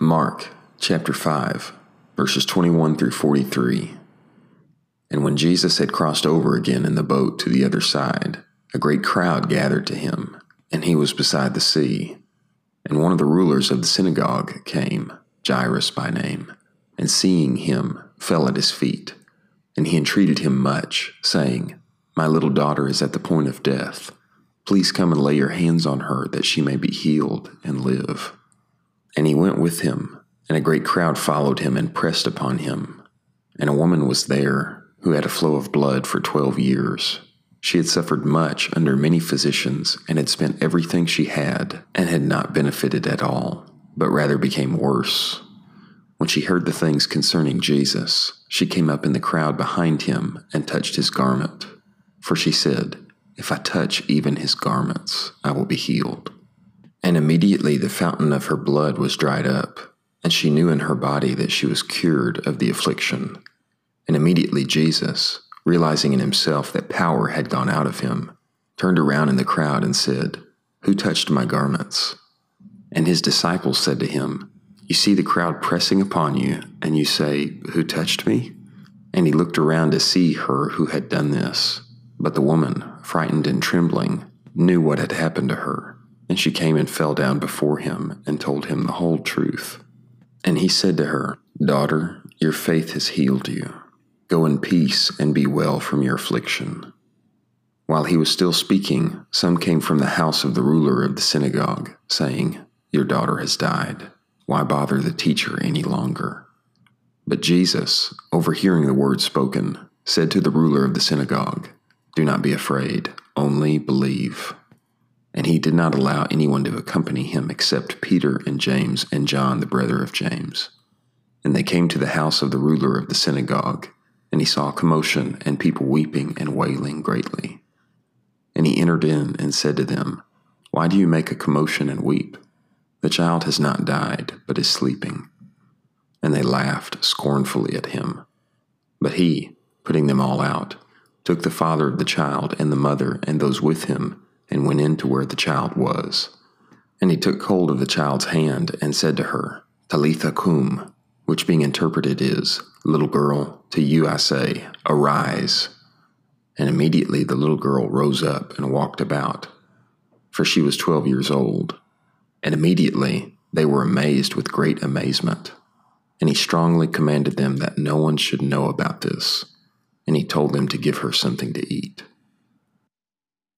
Mark chapter 5, verses 21 through 43. And when Jesus had crossed over again in the boat to the other side, a great crowd gathered to him, and he was beside the sea. And one of the rulers of the synagogue came, Jairus by name, and seeing him, fell at his feet. And he entreated him much, saying, My little daughter is at the point of death. Please come and lay your hands on her that she may be healed and live. And he went with him, and a great crowd followed him and pressed upon him. And a woman was there who had a flow of blood for twelve years. She had suffered much under many physicians and had spent everything she had and had not benefited at all, but rather became worse. When she heard the things concerning Jesus, she came up in the crowd behind him and touched his garment. For she said, If I touch even his garments, I will be healed. And immediately the fountain of her blood was dried up, and she knew in her body that she was cured of the affliction. And immediately Jesus, realizing in himself that power had gone out of him, turned around in the crowd and said, Who touched my garments? And his disciples said to him, You see the crowd pressing upon you, and you say, Who touched me? And he looked around to see her who had done this. But the woman, frightened and trembling, knew what had happened to her. And she came and fell down before him and told him the whole truth. And he said to her, Daughter, your faith has healed you. Go in peace and be well from your affliction. While he was still speaking, some came from the house of the ruler of the synagogue, saying, Your daughter has died. Why bother the teacher any longer? But Jesus, overhearing the words spoken, said to the ruler of the synagogue, Do not be afraid, only believe. And he did not allow anyone to accompany him except Peter and James and John, the brother of James. And they came to the house of the ruler of the synagogue, and he saw commotion and people weeping and wailing greatly. And he entered in and said to them, Why do you make a commotion and weep? The child has not died, but is sleeping. And they laughed scornfully at him. But he, putting them all out, took the father of the child and the mother and those with him and went in to where the child was. And he took hold of the child's hand and said to her, Talitha cum, which being interpreted is, Little girl, to you I say, arise. And immediately the little girl rose up and walked about, for she was twelve years old. And immediately they were amazed with great amazement. And he strongly commanded them that no one should know about this. And he told them to give her something to eat.